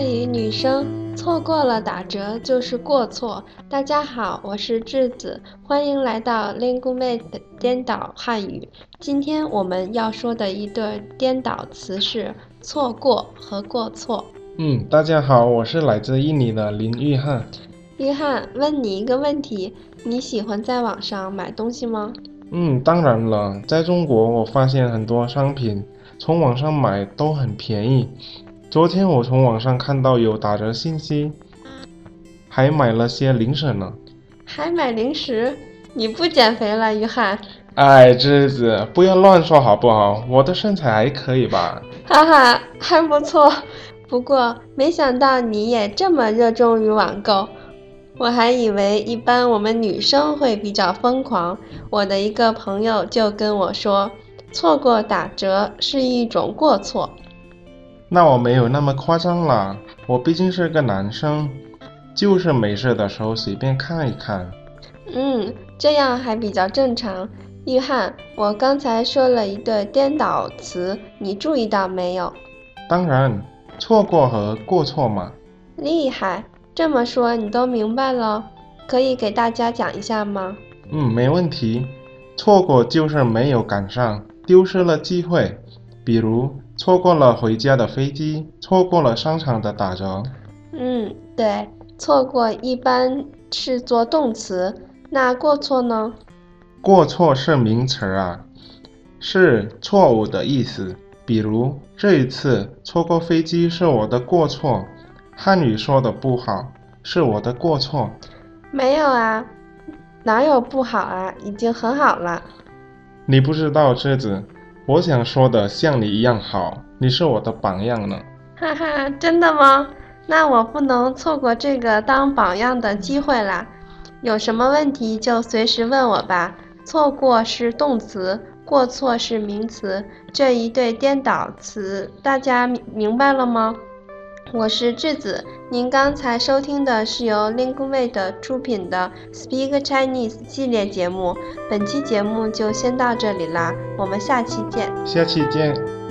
里女生错过了打折就是过错。大家好，我是智子，欢迎来到 LinguMate 颠倒汉语。今天我们要说的一对颠倒词是错过和过错。嗯，大家好，我是来自印尼的林玉汉。约翰，问你一个问题：你喜欢在网上买东西吗？嗯，当然了，在中国我发现很多商品从网上买都很便宜。昨天我从网上看到有打折信息，还买了些零食呢。还买零食？你不减肥了，约翰？哎，芝子，不要乱说好不好？我的身材还可以吧？哈哈，还不错。不过没想到你也这么热衷于网购。我还以为一般我们女生会比较疯狂。我的一个朋友就跟我说，错过打折是一种过错。那我没有那么夸张啦，我毕竟是个男生，就是没事的时候随便看一看。嗯，这样还比较正常。玉翰，我刚才说了一对颠倒词，你注意到没有？当然，错过和过错嘛。厉害。这么说你都明白了，可以给大家讲一下吗？嗯，没问题。错过就是没有赶上，丢失了机会，比如错过了回家的飞机，错过了商场的打折。嗯，对，错过一般是做动词，那过错呢？过错是名词啊，是错误的意思。比如这一次错过飞机是我的过错。汉语说的不好，是我的过错。没有啊，哪有不好啊？已经很好了。你不知道，智子，我想说的像你一样好，你是我的榜样呢。哈哈，真的吗？那我不能错过这个当榜样的机会啦。有什么问题就随时问我吧。错过是动词，过错是名词，这一对颠倒词，大家明明白了吗？我是智子，您刚才收听的是由 LingMate 出品的 Speak Chinese 系列节目，本期节目就先到这里啦，我们下期见。下期见。